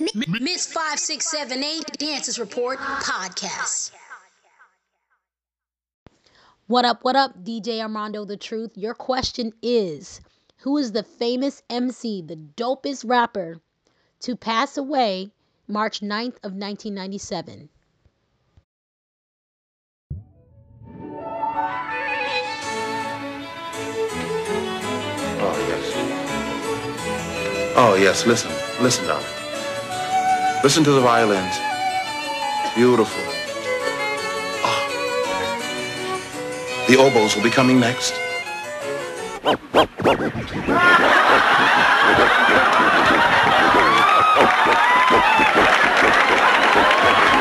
Miss 5678 Dances Report Podcast. What up, what up, DJ Armando the Truth? Your question is Who is the famous MC, the dopest rapper, to pass away March 9th of 1997? Oh, yes. Oh, yes. Listen. Listen, darling. Listen to the violins. Beautiful. Ah. The oboes will be coming next.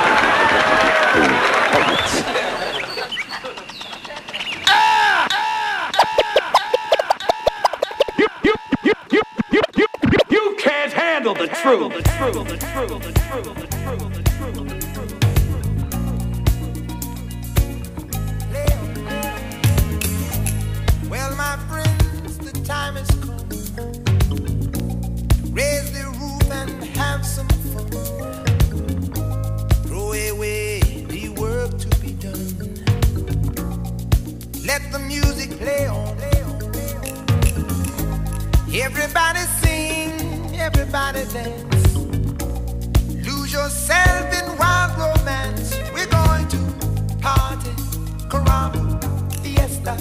the truth. The truth. The truth. The truth. The truth. The truth. Well, my friends, the time has come. Raise the roof and have some fun. Throw away the work to be done. Let the music play on. Everybody sing, everybody dance. Lose yourself in wild romance. We're going to party, caramba, fiesta,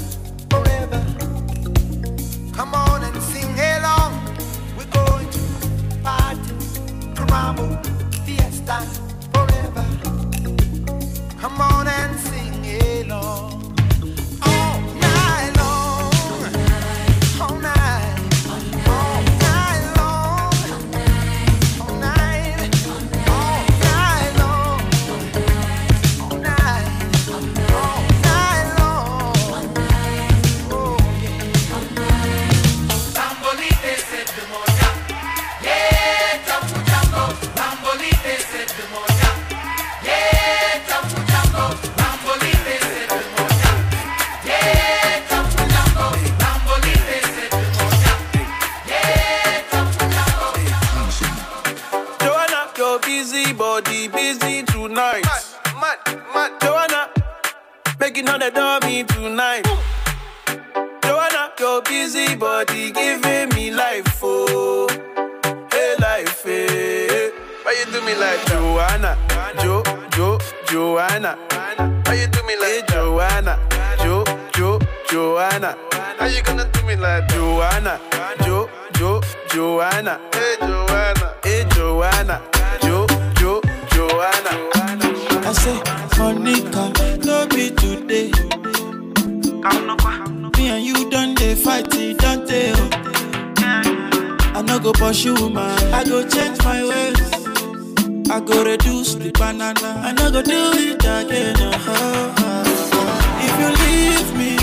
Joanna, Jo, Jo, Joanna? Hey Joanna, hey Joanna, Jo, Jo, Joanna. I say, Monica, no be today. Me and you done they fight, it done they, oh. I no go pursue man, I go change my ways. I go reduce the banana, I no go do it again. oh. If you leave me,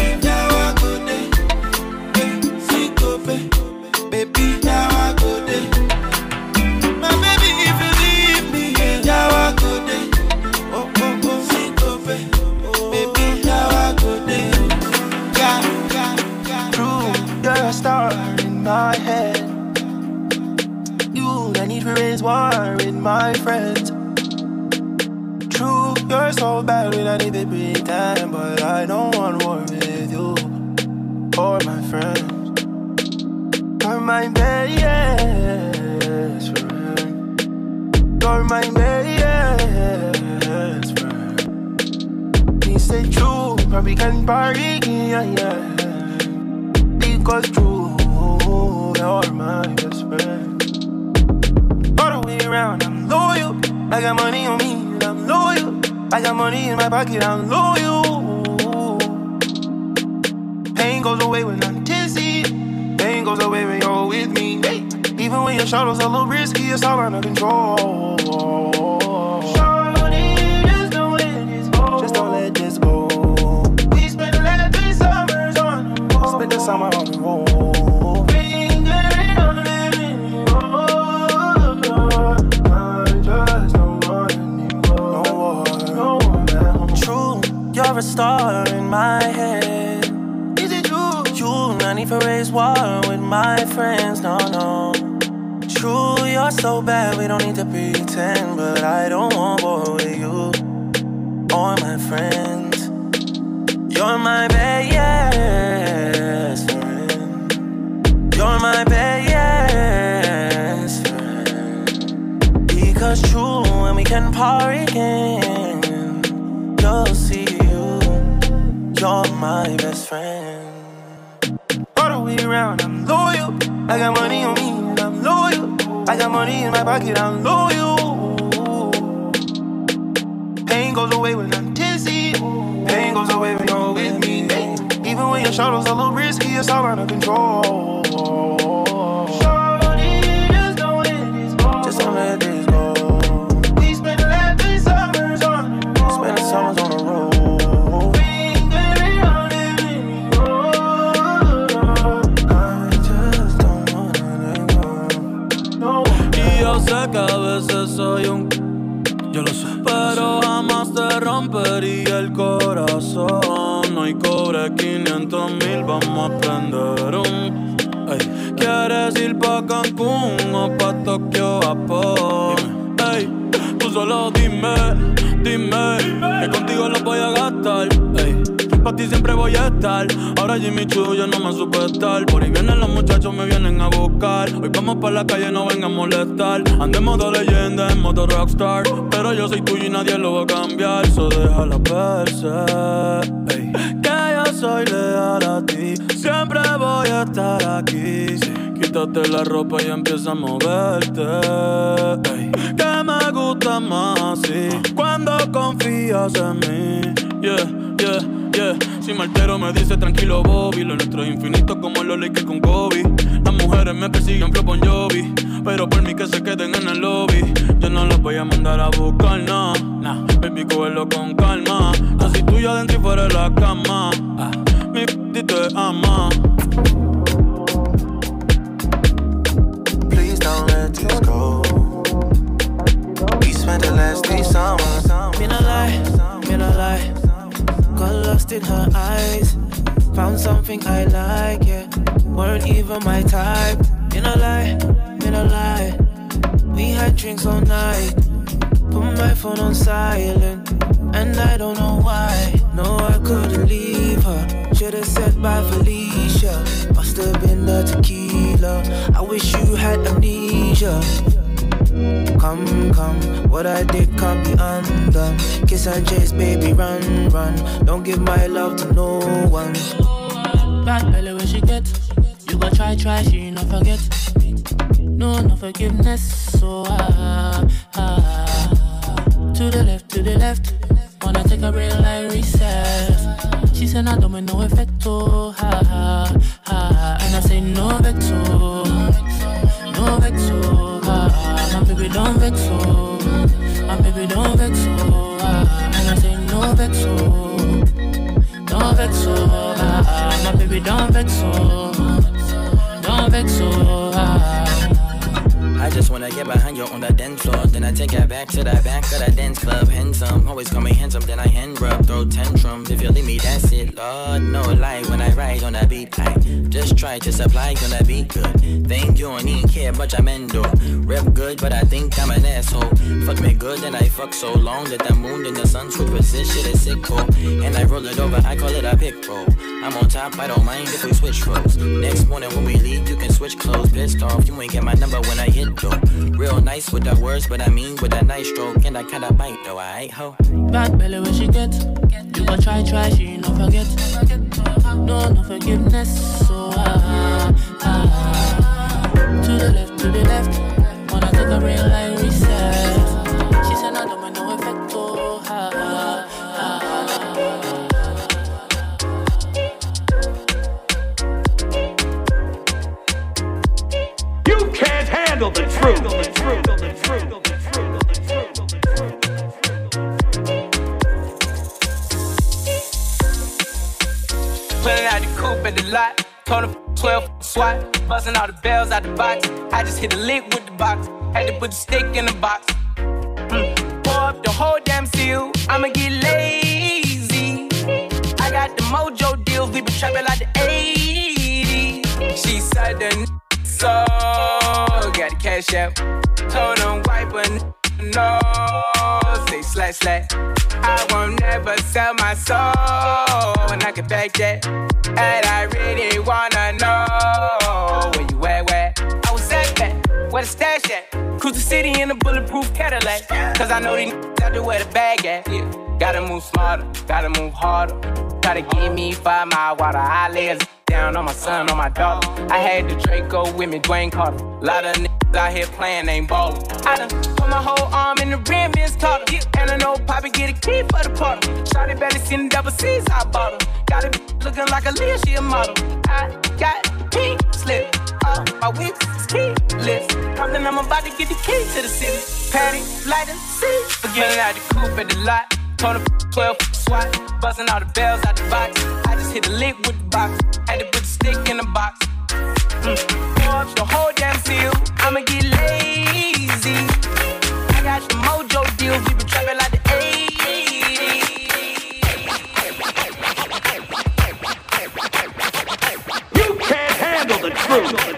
war with my friends. True, you're so bad when I need to pretend, but I don't want war with you or my friends. You're my best friend. You're my best friend. Me say true, but we can party, yeah, yeah. Because true, you're my best friend. Around, I'm loyal. I got money on me, and I'm loyal. I got money in my pocket, I'm loyal. Pain goes away when I'm dizzy. Pain goes away when you're with me. Even when your shadows a little risky, it's all under control. Shorty, just let this go. Just don't let this go. We spent last three summers on the road. Spent the summer on the road. Star in my head. Is it true? You, not need for raise war with my friends, no, no. True, you're so bad, we don't need to pretend. But I don't want war with you or my friends. You're my best friend. You're my best friend. Because true, when we can part again, you'll see you. You're my best friend. All the way around, I'm loyal. I got money on me, and I'm loyal. I got money in my pocket, I'm loyal. Pain goes away when I'm dizzy. Pain goes away when you're with me. Even when your shadow's a little risky, it's all under control. Shorty, just don't let go. Just don't let this Tokio? Ey, tú solo dime, dime, que contigo lo voy a gastar. Ey, pa' ti siempre voy a estar. Ahora Jimmy Choo yo no me supe estar. Por ahí vienen los muchachos, me vienen a buscar. Hoy vamos pa' la calle, no vengan a molestar. Ando en modo leyenda, en modo rockstar. Pero yo soy tuyo y nadie lo va a cambiar. So déjala verse. Ey, que yo soy leal a ti. Siempre voy a estar aquí. Quítate la ropa y empieza a moverte. Que me gusta más así. Cuando confías en mí. Yeah, yeah, yeah. Si me altero me dice tranquilo Bobby. Lo nuestro es infinito como los Lakers con Kobe. Las mujeres me persiguen flow Bon Jovi. Pero por mí que se queden en el lobby. Yo no los voy a mandar a buscar, no. Nah, baby, cógelo con calma. Yo soy tuyo adentro y fuera de la cama. Ah, mi te ama. Last three summers. Me no lie, me no lie. Got lost in her eyes. Found something I like, yeah. Weren't even my type. Me no lie, me no lie. We had drinks all night. Put my phone on silent. And I don't know why. No, I couldn't leave her. Should've said bye, Felicia. Must've been the tequila. I wish you had amnesia. Come, come, what I did can't be undone. Kiss and chase, baby, run, run. Don't give my love to no one. Bad belly where she get. You go try, try, she not forget. No, no forgiveness. So ah, ah. To the left, to the left. Wanna take a real life reset. She said I don't make no effecto. Ha ha ha. And I say no vexo, no vexo. Baby don't vexo. Oh. My baby don't vexo. Oh. Ha ah, ha. And I say no vexo, oh. no vexo. Ha ah, ha. My baby don't vexo, don't vexo. Ha ah. ha. I just wanna get behind you on the dance floor. Then I take it back to the back of the dance club. Handsome, always call me handsome. Then I hand rub, throw tantrums. If you leave me, that's it. Lord, no lie when I ride on the beat. I just try to supply, gonna be good. Think you don't even care much, I'm endo. Rep good, but I think I'm an asshole. Fuck me good, and I fuck so long that the moon and the sun switch position is sick cool. And I roll it over, I call it a pick roll. I'm on top, I don't mind if we switch roles. Next morning when we leave, you can switch clothes. Pissed off, you ain't get my number when I hit though. Real nice with the words, but I mean with a nice stroke. And I kinda bite though, I ho. Bad belly where she get. You go try, try, she no forget. No, no forgiveness. So ah, ah. To the left, to the left. Wanna take a real life reset. Pulling out the coupe at the lot. Told him 12 swat. Busting all the bells out the box. I just hit a lick with the box. Had to put the stick in the box. Mm. Pour up the whole damn seal. I'ma get lazy. I got the mojo deals. We been trapping like the 80s. She said so got the cash out. Told him wipe a n- no, say slash slash. I won't never sell my soul, and I can back that. And I really wanna know where you at, where? I was at that, where the stash at? Cruise the city in a bulletproof Cadillac. Cause I know these out there where the bag at. Yeah. Gotta move smarter, gotta move harder. Gotta give me five mile water. I a down on my son, on my daughter. I had the Draco with me, Dwayne Carter. Lot of niggas out here playing, ain't ballin'. I done put my whole arm in the rim, Vince Carter. And I know Poppy get a key for the party. Shotty better seen the double C's, I bought her. Got it looking like a Leah, she a model. I got pink slip. All my is keyless. Compton, I'm about to get the key to the city. Patty, light and see. Forgetting out the coupe at the lot. Told her 12 swat. Busting all the bells out the box. I just hit a lick with the box. Had to put the stick in the box. Mm. Pour up the whole damn seal. I'ma get lazy. I got the mojo deals. We been trapping like the 80s. You can't handle. The truth.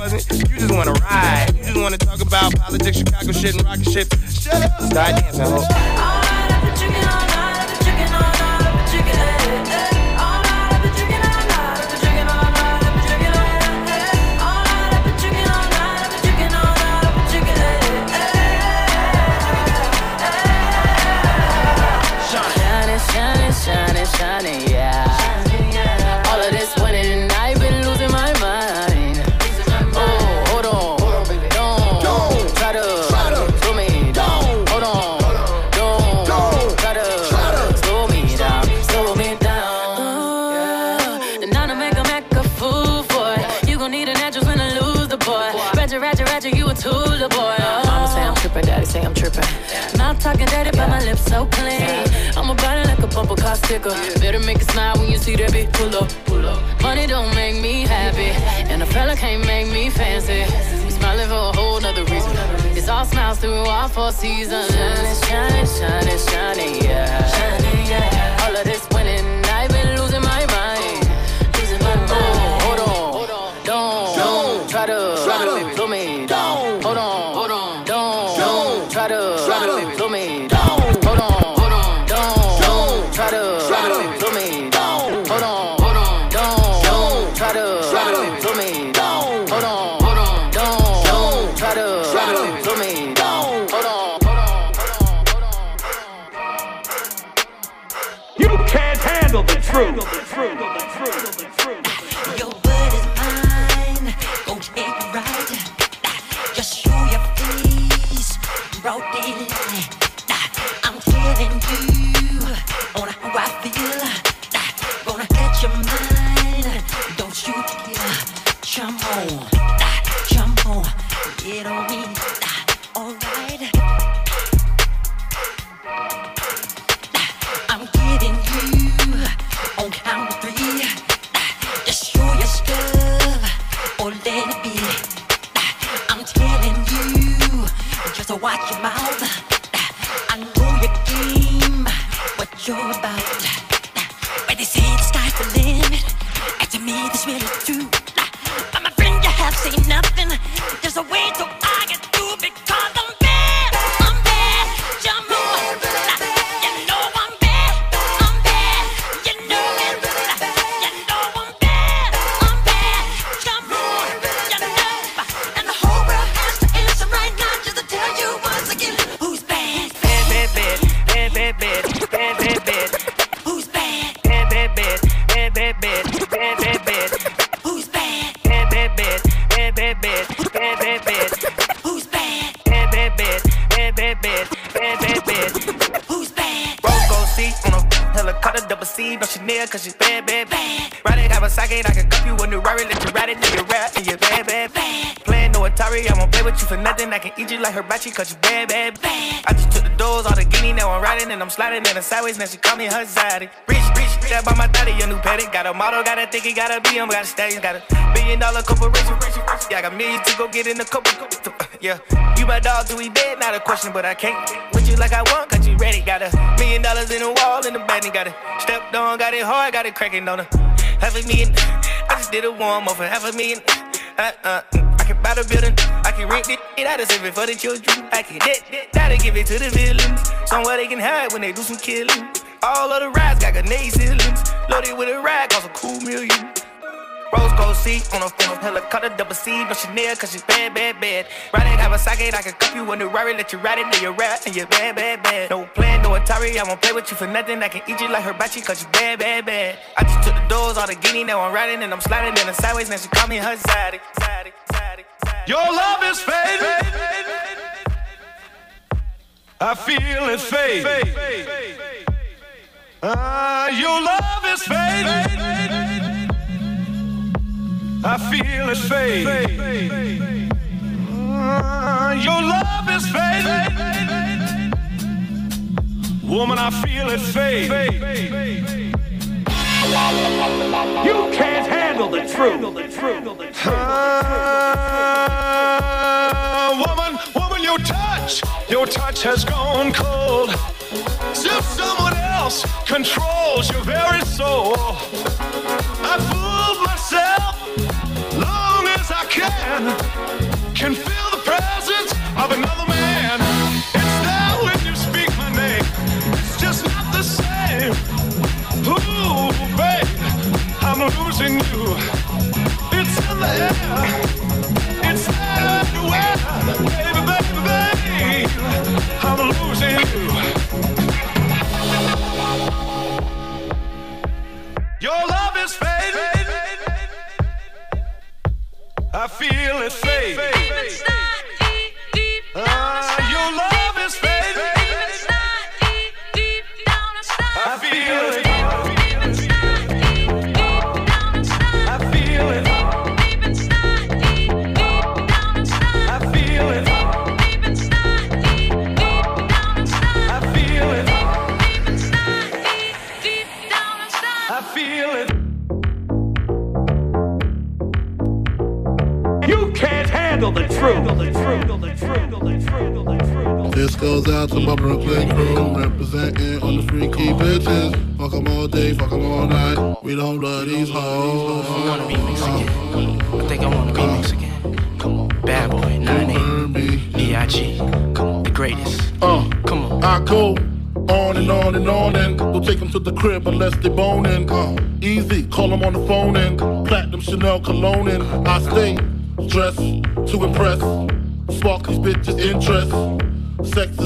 Wasn't. You just wanna ride. You just wanna talk about politics, Chicago shit, and rocket shit. Shut up. Start dancing, ho. Car. Better make it smile when you see that bitch pull up, pull up. Money don't make me happy, and a fella can't make me fancy. We smiling for a whole nother reason. It's all smiles through all four seasons. Shining, shining, shining, shining, yeah. Shining, yeah. All of this winning, I've been losing my mind. Losing my mind. Hold on, don't, don't try to slow me Jump on. Jump on. Get on me. I can eat you like hibachi, cause you bad, bad, bad. I just took the doors, all the guinea, now I'm riding, and I'm sliding in the sideways, now she call me her zaddy. Rich, rich, rich, that by my daddy, your new petty. Got a model, got a think he got a BM, got a stallion, got a billion dollar corporation, yeah, I got millions to go get in the couple, yeah. You my dog till we dead, not a question, but I can't with you like I want, cause you ready. Got a million dollars in the wall in the bed, and got it stepped on, got it hard, got it cracking on her. Half a million, I just did a warm up for half a million. Uh, uh, I can buy the building, I can rent it, I just save it for the children. I can that, that, that'll give it to the villains. Somewhere they can hide when they do some killing. All of the rides got grenade ceilings, loaded with a rag, cost a cool million. Rose gold seat on a phone, helicopter double C, no Chanel, cause she's bad, bad, bad. It, a socket, I can cup you a new Rari, let you ride it, then you rap, and you're bad, bad, bad. No plan, no Atari, I won't play with you for nothing, I can eat you like hibachi, cause you bad, bad, bad. I just took the doors, all the guinea, now I'm riding, and I'm sliding in the sideways, now she call me her zaddy, zaddy. Your love is fading. I feel it fading. Ah, your love is fading. I feel it fade. Uh, your love is fading. Woman, I feel it fade. You can't handle the truth. Uh, woman, woman, your touch, your touch has gone cold. As if someone else controls your very soul. I fooled myself long as I can. Can feel I'm losing you. It's in the air. It's everywhere. Baby, baby, baby, I'm losing you. Your love is fading. I feel it fade. Out to my Brooklyn crew, representing on the freaky bitches. Fuck 'em all day, fuck 'em all night. We don't love these hoes. I want a remix again. I think I want a remix again. Come on, bad boy, 9 B.I.G. Come on, the greatest. Uh, come on. I go on and on and on and don't take 'em to the crib unless they boning. Uh, easy, call 'em on the phone and platinum Chanel cologne and I stay dressed to impress. Spark these bitches' interest.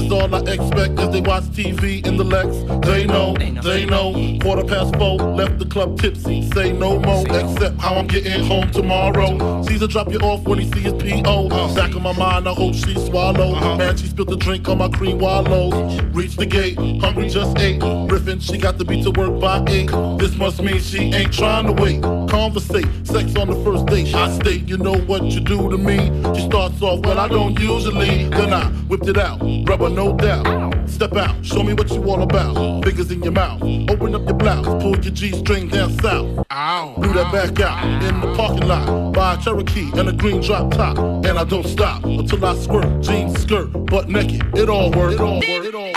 Is all I expect cause they watch TV in the Lex. They know, they know. Quarter past four, left the club tipsy. Say no more, except how I'm getting home tomorrow. Caesar drop you off when he see his P.O. Uh-huh. Back of my mind, I hope she swallow. Uh-huh. Man, she spilled the drink on my cream wallows. Reach the gate, hungry just ate. Riffin', she got to be to work by eight. This must mean she ain't trying to wait. Conversate, sex on the first date. I state, you know what you do to me. She starts off, well, I don't usually. Then I whipped it out, rubber no doubt. Step out, show me what you all about. Fingers in your mouth, open up your blouse, pull your G string down south. Ow. Blew that back out in the parking lot. Buy a Cherokee and a green drop top. And I don't stop until I squirt. Jeans, skirt, butt naked. It all work. It all work. It all work.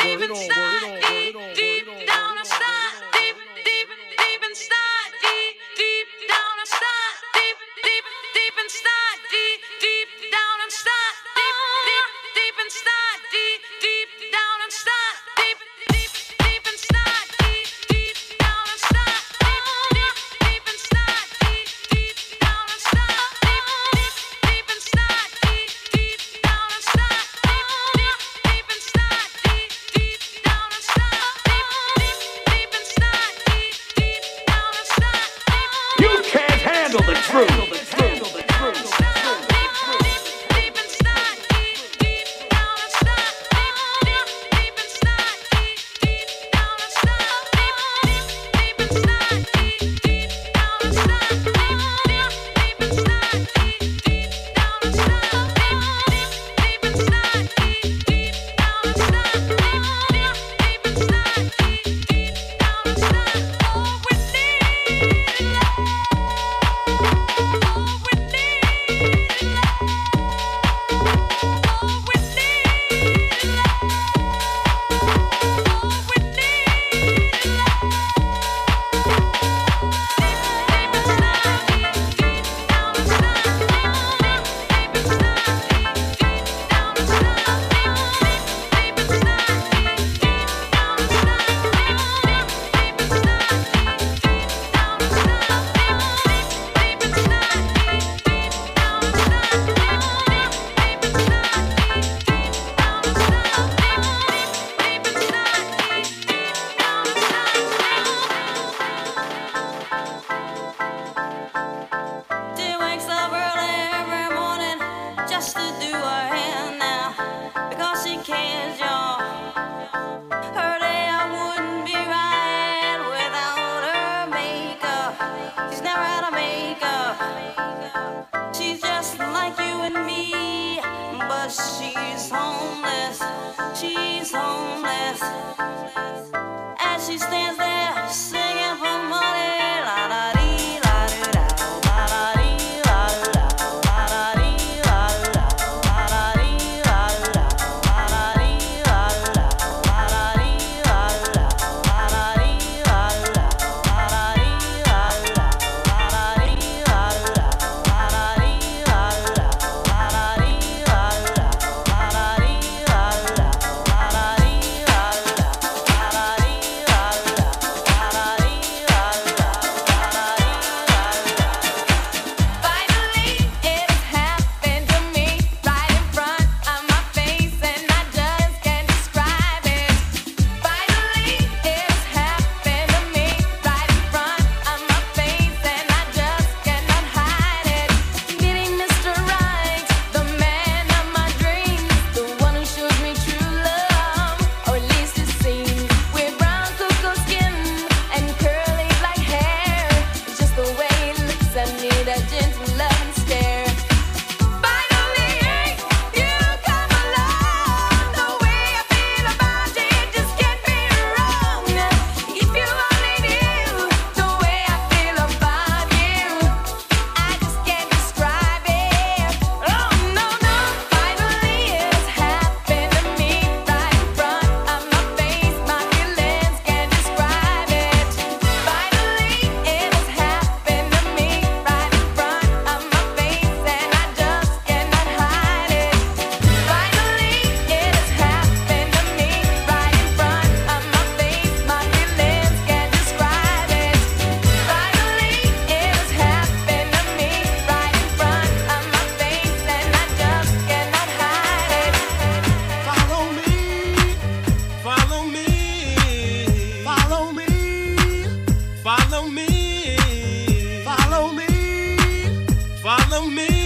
of me.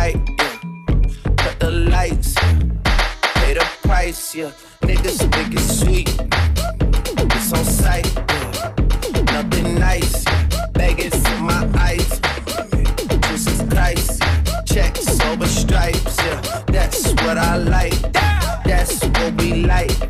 right, yeah. Cut the lights. Pay the price, yeah. Niggas think it's sweet. It's on sight, yeah. Nothing nice, yeah. Vegas in my eyes. Jesus Christ, yeah. Checks over stripes, yeah. That's what I like, that's what we like.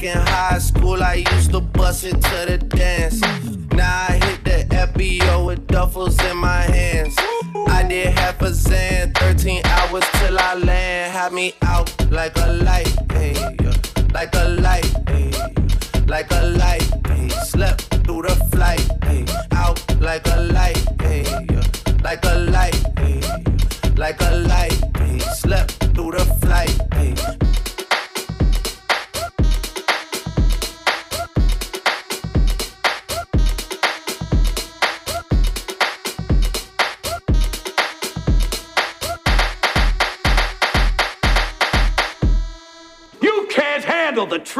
Back in high school, I used to bust into the dance. Now I hit the FBO with duffels in my hands. I did half a zan, 13 hours till I land. Had me out like a light, hey, like a light, hey, like a light. Hey. Slept through the flight, hey, out like a light, hey, like a light, hey, like a light.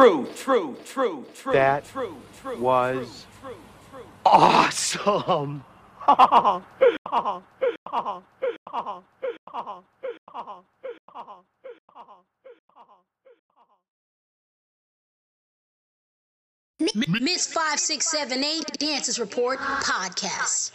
Handle the truth. True, true, true, That true, true. was awesome. Miss 5678 Dances Report Podcast.